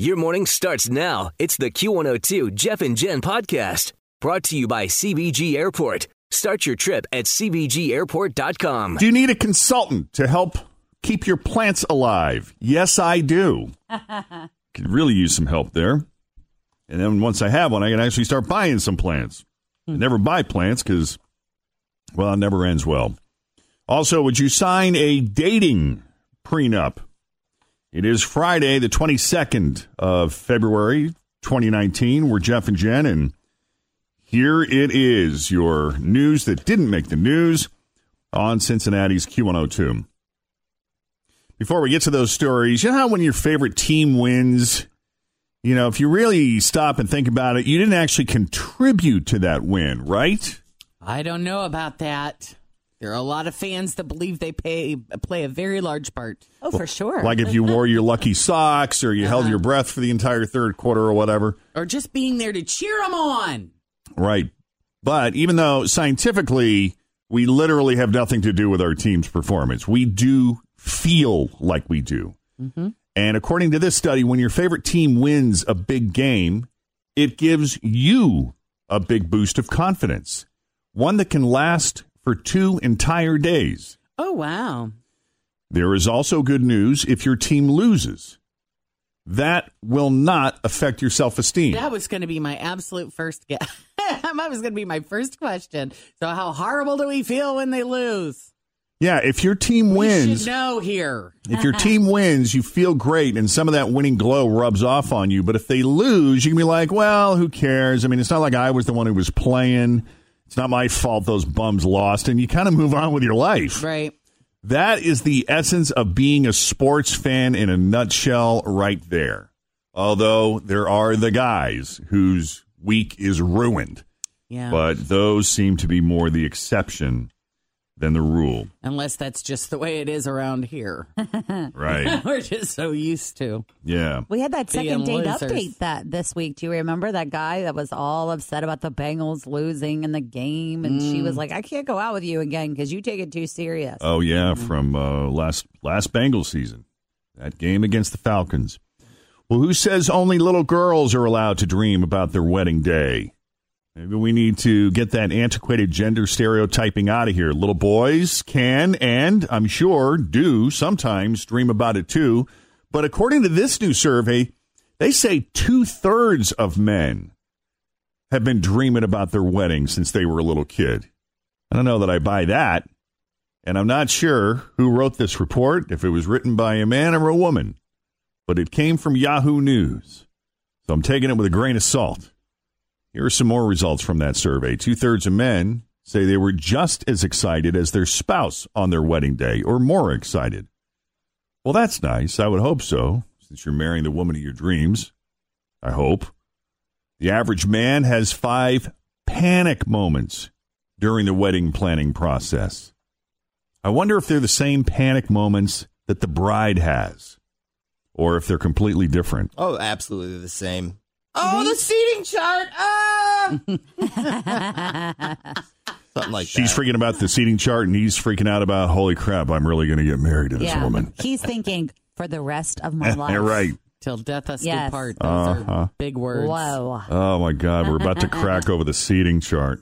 Your morning starts now. It's the Q102 Jeff and Jen podcast brought to you by CVG Airport. Start your trip at CVGAirport.com. Do you need a consultant to help keep your plants alive? Yes, I do. Could really use some help there. And then once I have one, I can actually start buying some plants. I hmm. never buy plants because, well, it never ends well. Also, would you sign a dating prenup? It is Friday, the 22nd of February, 2019. We're Jeff and Jen, and here it is your news that didn't make the news on Cincinnati's Q102. Before we get to those stories, you know how when your favorite team wins, you know, if you really stop and think about it, you didn't actually contribute to that win, right? I don't know about that. There are a lot of fans that believe they pay, play a very large part. Oh, for sure. Like if you wore your lucky socks or you held uh-huh. your breath for the entire third quarter or whatever. Or just being there to cheer them on. Right. But even though scientifically we literally have nothing to do with our team's performance, we do feel like we do. Mm-hmm. And according to this study, when your favorite team wins a big game, it gives you a big boost of confidence, one that can last for two entire days. Oh, wow. There is also good news if your team loses. That will not affect your self esteem. That was going to be my absolute first guess. that was going to be my first question. So, how horrible do we feel when they lose? Yeah, if your team wins, know here. if your team wins, you feel great and some of that winning glow rubs off on you. But if they lose, you can be like, well, who cares? I mean, it's not like I was the one who was playing. It's not my fault those bums lost. And you kind of move on with your life. Right. That is the essence of being a sports fan in a nutshell, right there. Although there are the guys whose week is ruined, Yeah. but those seem to be more the exception than the rule. Unless that's just the way it is around here. Right. We're just so used to. Yeah. We had that second date losers. update that this week. Do you remember that guy that was all upset about the Bengals losing in the game? And she Mm. was like, I can't go out with you again because you take it too serious. Oh yeah, from uh, last last Bengals season, that game against the Falcons. Well, who says only little girls are allowed to dream about their wedding day? Maybe we need to get that antiquated gender stereotyping out of here. Little boys can and I'm sure do sometimes dream about it too. But according to this new survey, they say two thirds of men have been dreaming about their wedding since they were a little kid. I don't know that I buy that. And I'm not sure who wrote this report, if it was written by a man or a woman, but it came from Yahoo News. So I'm taking it with a grain of salt. Here are some more results from that survey. Two thirds of men say they were just as excited as their spouse on their wedding day, or more excited. Well, that's nice. I would hope so, since you're marrying the woman of your dreams. I hope. The average man has five panic moments during the wedding planning process. I wonder if they're the same panic moments that the bride has, or if they're completely different. Oh, absolutely the same. Oh, the seating chart. Ah! Something like that. She's that. freaking about the seating chart, and he's freaking out about, holy crap, I'm really going to get married to this yeah. woman. He's thinking for the rest of my life. You're right. Till death us Yes. do part. Those Uh-huh. are big words. Whoa. Oh my God, we're about to crack over the seating chart.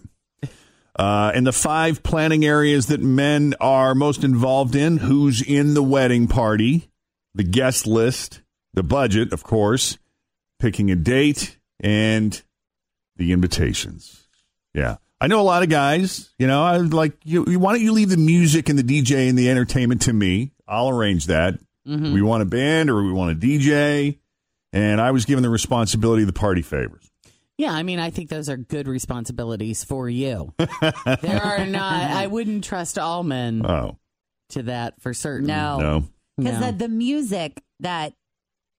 Uh, and the five planning areas that men are most involved in who's in the wedding party, the guest list, the budget, of course, picking a date, and the invitations. Yeah. I know a lot of guys, you know, I was like, you, why don't you leave the music and the DJ and the entertainment to me? I'll arrange that. Mm-hmm. We want a band or we want a DJ. And I was given the responsibility of the party favors. Yeah, I mean, I think those are good responsibilities for you. there are not. I wouldn't trust all men Oh, to that for certain. Mm, no. no. Because No. the, the music that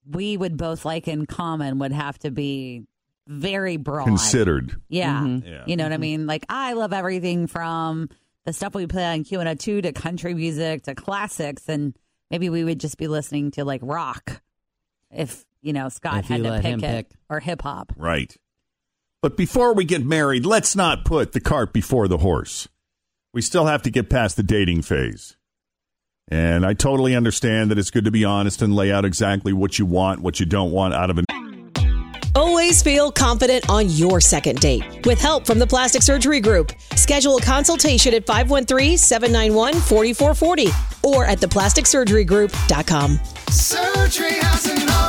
we would both like in common would have to be very broad. Considered. Yeah. Mm-hmm. Yeah. You know what I mm-hmm. mean? Like, I love everything from the stuff we play on Q&A two to country music to classics. And maybe we would just be listening to like rock if, you know, Scott If had you to pick him it pick. or hip hop. Right. But before we get married, let's not put the cart before the horse. We still have to get past the dating phase. And I totally understand that it's good to be honest and lay out exactly what you want, what you don't want out of an. Always feel confident on your second date. With help from the Plastic Surgery Group, schedule a consultation at 513-791-4440 or at theplasticsurgerygroup.com. Surgery has an art.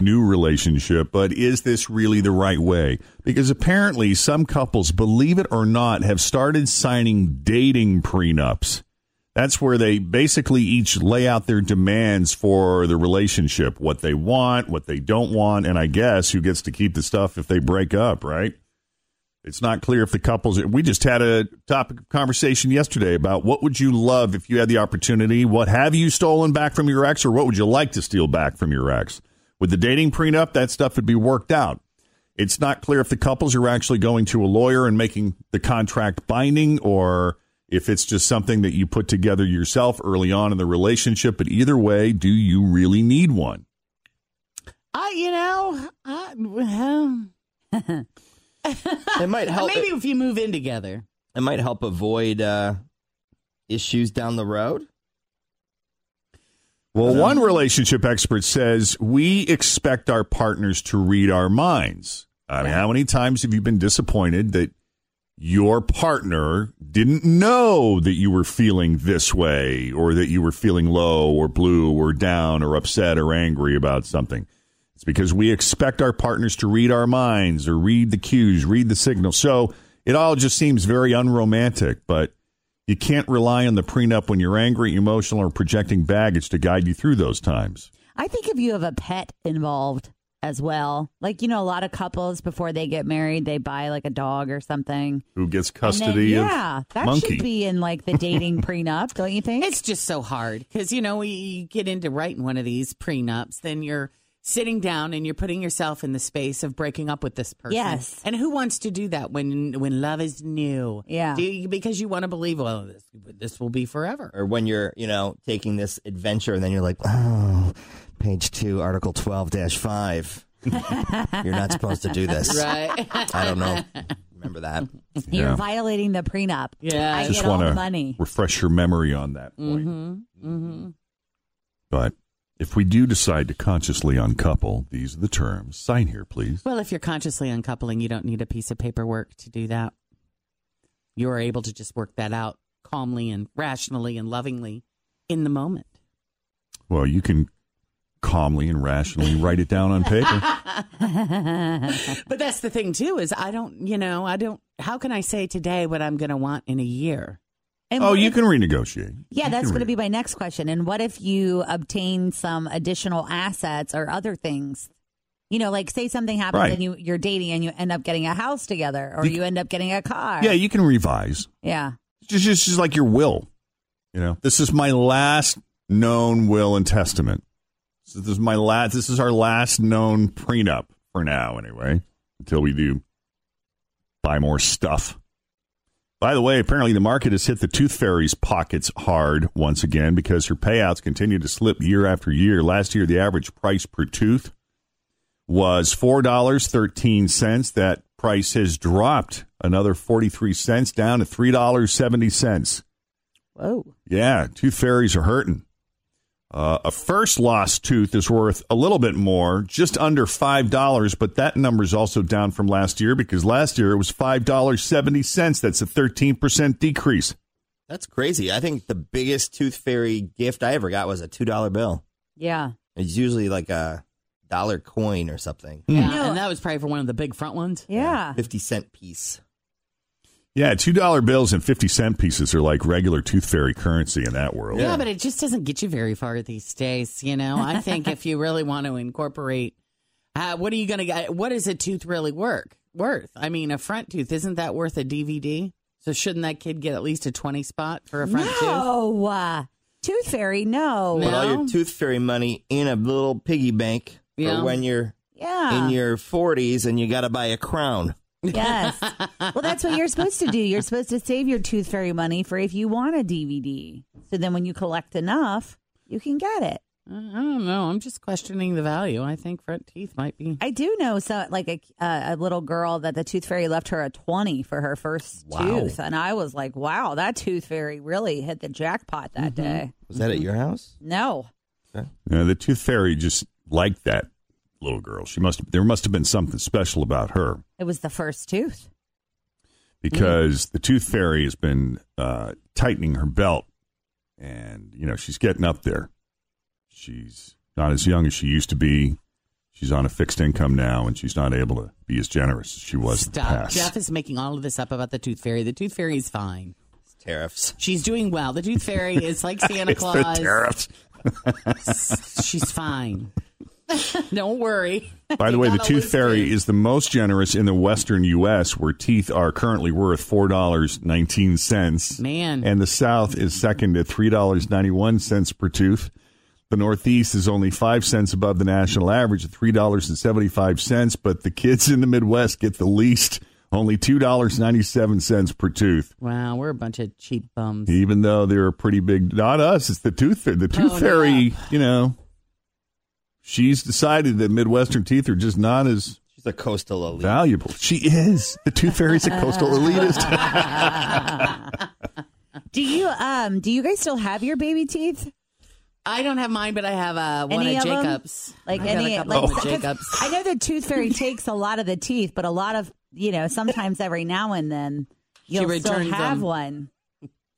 New relationship, but is this really the right way? Because apparently, some couples, believe it or not, have started signing dating prenups. That's where they basically each lay out their demands for the relationship, what they want, what they don't want, and I guess who gets to keep the stuff if they break up, right? It's not clear if the couples. We just had a topic of conversation yesterday about what would you love if you had the opportunity. What have you stolen back from your ex, or what would you like to steal back from your ex? With the dating prenup, that stuff would be worked out. It's not clear if the couples are actually going to a lawyer and making the contract binding, or if it's just something that you put together yourself early on in the relationship. But either way, do you really need one? I, you know, I, well, It might help. maybe if you move in together. It might help avoid uh, issues down the road. Well, one relationship expert says we expect our partners to read our minds. I mean, how many times have you been disappointed that your partner didn't know that you were feeling this way or that you were feeling low or blue or down or upset or angry about something? It's because we expect our partners to read our minds or read the cues, read the signals. So it all just seems very unromantic, but you can't rely on the prenup when you're angry, emotional, or projecting baggage to guide you through those times. I think if you have a pet involved as well, like, you know, a lot of couples before they get married, they buy like a dog or something. Who gets And then- custody yeah, that monkey? should be in like the dating prenup, don't you think? It's just so hard because you know you get into writing one of these prenups, then you're sitting down and you're putting yourself in the space of breaking up with this person. Yes. and who wants to do that when when love is new? Yeah. Do you- because you want to believe, well, this, this will be forever. Or when you're, you know, taking this adventure and then you're like, oh, page two, article 12 5. you're not supposed to do this. Right? I don't know. Remember that. You're Yeah. violating the prenup. Yeah. I Just get all want the to money. refresh your memory on that point. mm-hmm. Mm-hmm. But if we do decide to consciously uncouple, these are the terms. Sign here, please. Well, if you're consciously uncoupling, you don't need a piece of paperwork to do that. You're able to just work that out calmly and rationally and lovingly in the moment. Well, you can calmly and rationally write it down on paper. but that's the thing too is I don't, you know, I don't. How can I say today what I'm going to want in a year? And oh, you if- can renegotiate. Yeah, You that's going to be my next question. And what if you obtain some additional assets or other things? You know, like say something happens Right. and you you're dating and you end up getting a house together, or You- you, end up getting a car. Yeah, you can revise. yeah. It's just, it's just like your will. You know, this is my last known will and testament. So this is my last. This is our last known prenup for now, anyway. Until we do buy more stuff. By the way, apparently the market has hit the Tooth Fairy's pockets hard once again because her payouts continue to slip year after year. Last year, the average price per tooth was $4.13. That price has dropped another 43 cents down to $3.70. Whoa. Yeah, tooth fairies are hurting. Uh, a first lost tooth is worth a little bit more, just under five dollars, but that number is also down from last year because last year it was five dollars seventy cents. That's a thirteen percent decrease. That's crazy. I think the biggest tooth fairy gift I ever got was a two dollar bill. Yeah. It's usually like a dollar coin or something, Yeah, No. and that was probably for one of the big front ones. Yeah. fifty cent piece. Yeah, two dollar bills and fifty cent pieces are like regular tooth fairy currency in that world. Yeah. but it just doesn't get you very far these days. You know, I think if you really want to incorporate, uh, what are you going to get? What is a tooth really work worth? I mean, a front tooth isn't that worth a DVD? So shouldn't that kid get at least a twenty spot for a front tooth? No. Uh, tooth Fairy, no. No. Put all your tooth fairy money in a little piggy bank Yeah. for when you're Yeah. in your forties and you got to buy a crown. Yes. well, that's what you're supposed to do. You're supposed to save your tooth fairy money for if you want a DVD. So then when you collect enough, you can get it. I don't know. I'm just questioning the value. I think front teeth might be. I do know so like a uh, a little girl that the tooth fairy left her a 20 for her first Wow. tooth and I was like, "Wow, that tooth fairy really hit the jackpot that day." Was that at your house? No. No, the tooth fairy just liked that little girl. She must there must have been something special about her It was the first tooth. because the tooth fairy has been uh, tightening her belt, and you know she's getting up there. She's not as young as she used to be. She's on a fixed income now, and she's not able to be as generous as she was in the past. Jeff is making all of this up about the tooth fairy. The tooth fairy is fine. It's tariffs. She's doing well. The tooth fairy is like Santa It's the Claus. tariffs. She's fine. Don't worry. By the way, the tooth fairy teeth. is the most generous in the western U.S., where teeth are currently worth four dollars nineteen cents. Man. and the South is second at three dollars ninety one cents per tooth. The Northeast is only five cents above the national average at three dollars and seventy five cents, but the kids in the Midwest get the least, only two dollars ninety seven cents per tooth. Wow, we're a bunch of cheap bums. Even though they're a pretty big, not us, it's the tooth fairy. The tooth Oh, fairy, you know, she's decided that Midwestern teeth are just not as She's a coastal elite. valuable. She is. The tooth fairy's a coastal elitist. Do you um do you guys still have your baby teeth? I don't have mine, but I have uh, one Any of of 'em? Jacob's. Like I got any a like of 'cause Jacob's. I know the tooth fairy takes a lot of the teeth, but a lot of you know sometimes every now and then you'll still have them. one.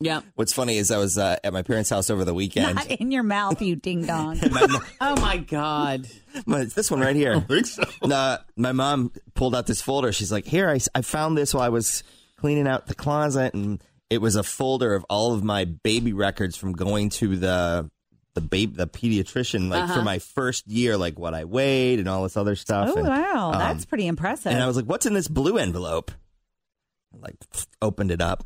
Yep. What's funny is I was uh, at my parents' house over the weekend. Not in your mouth, you ding dong. Oh my God. Well, it's this one right here. I think so. Uh, my mom pulled out this folder. She's like, "Here, I, I found this while I was cleaning out the closet, and it was a folder of all of my baby records from going to the the babe the pediatrician like for my first year, like what I weighed and all this other stuff." oh and, wow, um, that's pretty impressive. And I was like, "What's in this blue envelope?" I, like opened it up.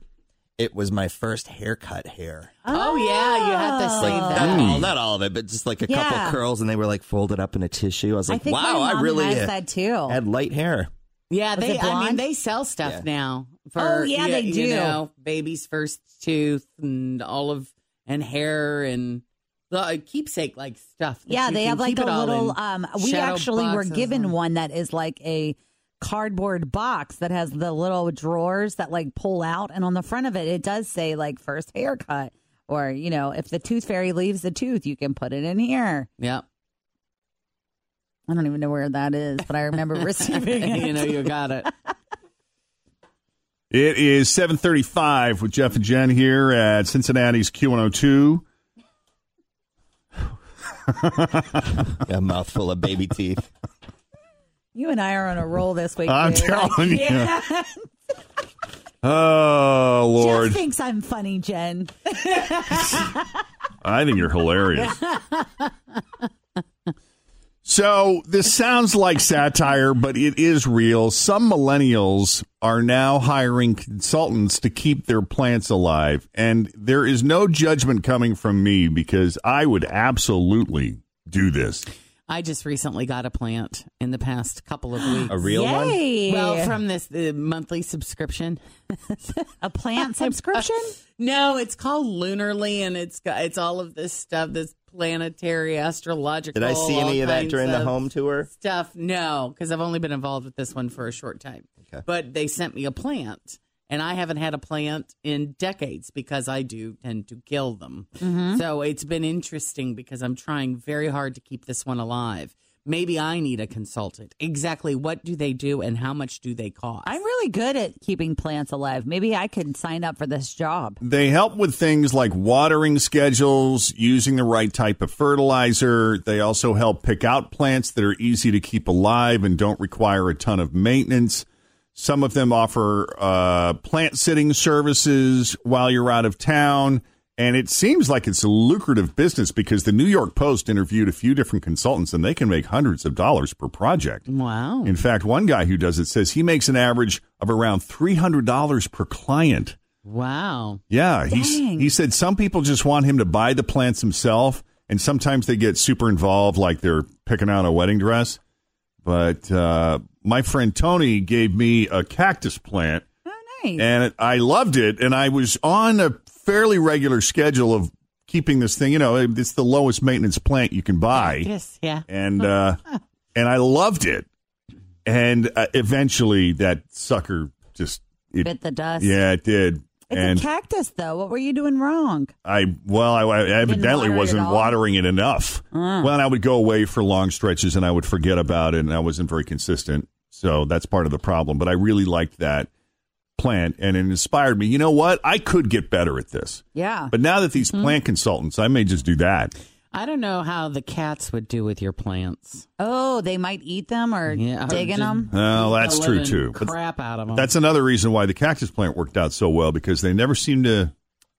It was my first haircut hair. Oh, yeah, you have to save Not that. all, not all of it, but just like a Yeah. couple curls, and they were like folded up in a tissue. I was I like, think "Wow, my mom I really has uh, that too. had light hair." Yeah, Was they. I mean, they sell stuff Yeah. now. For, Oh, yeah, you- they You do. know, baby's first tooth and all of and hair and the uh, keepsake like stuff. yeah, they have like a little. Um, we shadow actually were given and- one that is like a cardboard box that has the little drawers that like pull out, and on the front of it, it does say like first haircut, or you know, if the tooth fairy leaves the tooth, you can put it in here. Yep. I don't even know where that is, but I remember receiving it. you know, you got it. It is 735 with Jeff and Jen here at Cincinnati's Q102. A mouthful of baby teeth. You and I are on a roll this week. I'm dude. Telling you. Oh, Lord. Jeff thinks I'm funny, Jen. I think you're hilarious. so, this sounds like satire, but it is real. Some millennials are now hiring consultants to keep their plants alive. And there is no judgment coming from me because I would absolutely do this. I just recently got a plant in the past couple of weeks. A real one? Well, from this uh, monthly subscription. a plant subscription? No, it's called Lunarly, and it's got it's all of this stuff, this planetary astrological. Did I see any of that kinds during the home tour? Stuff, no, because I've only been involved with this one for a short time. Okay. But they sent me a plant, and I haven't had a plant in decades because I do tend to kill them. Mm-hmm. So it's been interesting because I'm trying very hard to keep this one alive. Maybe I need a consultant. Exactly what do they do and how much do they cost? I'm really good at keeping plants alive. Maybe I could sign up for this job. They help with things like watering schedules, using the right type of fertilizer. They also help pick out plants that are easy to keep alive and don't require a ton of maintenance. Some of them offer uh, plant sitting services while you're out of town. And it seems like it's a lucrative business because the New York Post interviewed a few different consultants and they can make hundreds of dollars per project. wow. In fact, one guy who does it says he makes an average of around $300 per client. Wow. Yeah, he's, he said some people just want him to buy the plants himself, and sometimes they get super involved, like they're picking out a wedding dress. But uh, my friend Tony gave me a cactus plant, Oh, nice. and it, I loved it. And I was on a fairly regular schedule of keeping this thing. You know, it's the lowest maintenance plant you can buy Yes, yeah. and uh, and I loved it. And uh, eventually, that sucker just it, Bit the dust. yeah, it did. It's and a cactus, though. What were you doing wrong? I well, I, I evidently water wasn't all? watering it enough. Uh. Well, and I would go away for long stretches, and I would forget about it, and I wasn't very consistent. So that's part of the problem. But I really liked that plant, and it inspired me. You know what? I could get better at this. Yeah. But now that these mm-hmm. plant consultants, I may just do that. I don't know how the cats would do with your plants. Oh, they might eat them or Yeah, or dig in just- them. Well, that's true too. But Crap out of them. That's another reason why the cactus plant worked out so well because they never seem to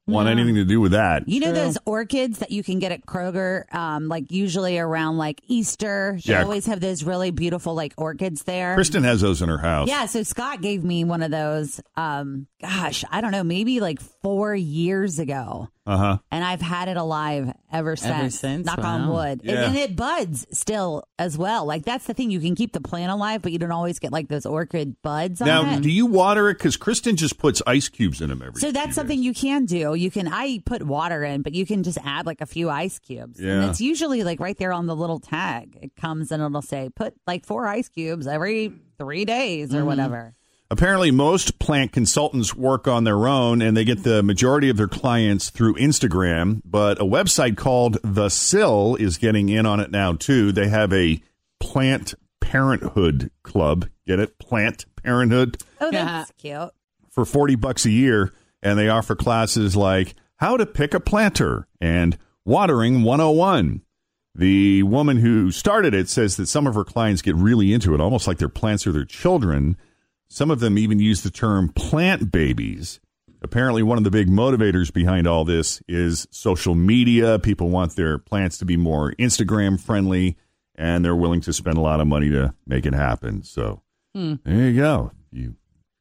want anything to do with that. You know those orchids that you can get at Kroger, um, like usually around like Easter. They Yeah. always have those really beautiful like orchids there. Kristen has those in her house. Yeah, so Scott gave me one of those. Um, gosh, I don't know, maybe like four years ago, Uh huh. and I've had it alive ever since. since? knock on wood, and, Yeah. and it buds still as well. Like that's the thing, you can keep the plant alive, but you don't always get like those orchid buds on Now, do you water it? Because Kristen just puts ice cubes in them every. So few that's days. something you can do. You can I put water in, but you can just add like a few ice cubes. And Yeah. it's usually like right there on the little tag. It comes and it'll say put like four ice cubes every three days or Mm-hmm. whatever. Apparently, most plant consultants work on their own, and they get the majority of their clients through Instagram. But a website called The Sill is getting in on it now too. They have a plant parenthood club. Get it? Plant parenthood. Oh, that's cute. for 40 bucks a year and they offer classes like how to pick a planter and watering 101 the woman who started it says that some of her clients get really into it almost like their plants are their children some of them even use the term plant babies apparently one of the big motivators behind all this is social media people want their plants to be more instagram friendly and they're willing to spend a lot of money to make it happen so there you go you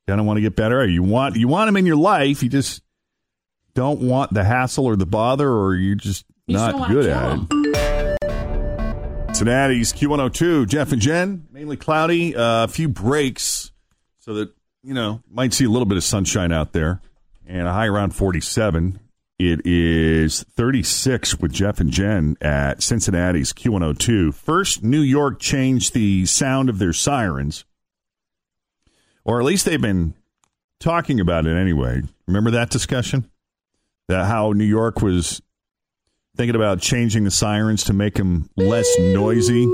kind of want to get better. You want you want them in your life. You just don't want the hassle or the bother, or you're just You not good at it. Cincinnati's Q102, Jeff and Jen, mainly cloudy. Uh, a few breaks, so that you know might see a little bit of sunshine out there, and a high around 47. It is 36 with Jeff and Jen at Cincinnati's Q102. First, New York changed the sound of their sirens or at least they've been talking about it anyway. Remember that discussion? That how New York was thinking about changing the sirens to make them less noisy.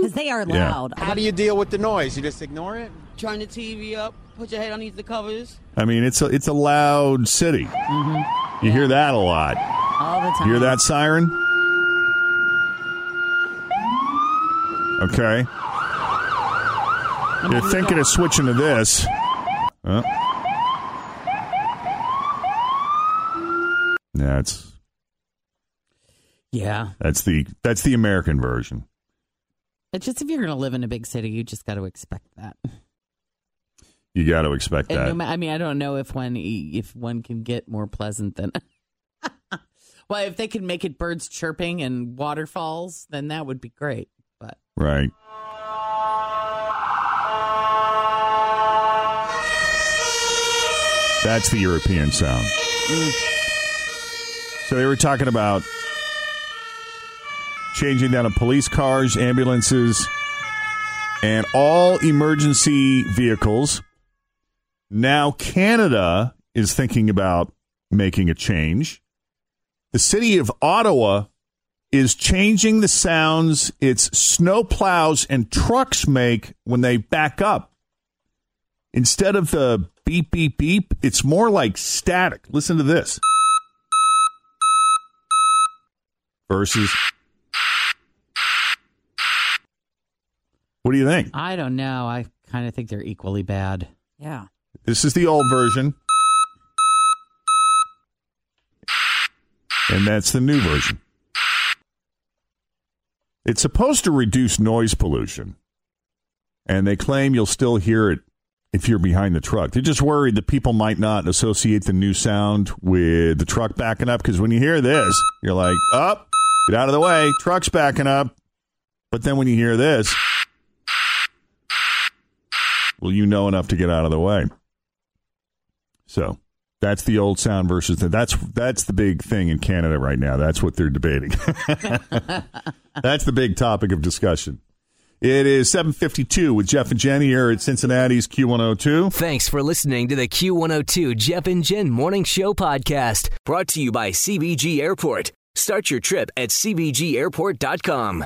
Because they are Yeah. loud. How do you deal with the noise? You just ignore it? Turn the TV up, put your head underneath the covers. I mean, it's a it's a loud city. Mm-hmm. You hear that a lot. all the time. You hear that siren? Okay. You're thinking of switching to this. Oh. Huh? That's Yeah. that's the that's the American version. It's just if you're going to live in a big city, you just got to expect that. You got to expect And that. ma- I mean, I don't know if one if one can get more pleasant than. Well, if they could make it birds chirping and waterfalls, then that would be great. But Right. That's the European sound. Mm. So they were talking about changing that of police cars, ambulances, and all emergency vehicles. Now Canada is thinking about making a change. The city of Ottawa is changing the sounds its snow plows and trucks make when they back up. Instead of the beep, beep, beep, it's more like static. Listen to this. Versus. What do you think? I don't know. I kind of think they're equally bad. Yeah. This is the old version. And that's the new version. It's supposed to reduce noise pollution. And they claim you'll still hear it if you're behind the truck. They're just worried that people might not associate the new sound with the truck backing up because when you hear this, you're like, up, get out of the way, truck's backing up. But then when you hear this, well, you know enough to get out of the way. So that's the old sound versus the, that's that's the big thing in Canada right now. That's what they're debating. that's the big topic of discussion. It is 752 with Jeff and Jen here at Cincinnati's Q102. Thanks for listening to the Q102 Jeff and Jen Morning Show podcast, brought to you by CVG Airport. Start your trip at CVGAirport.com.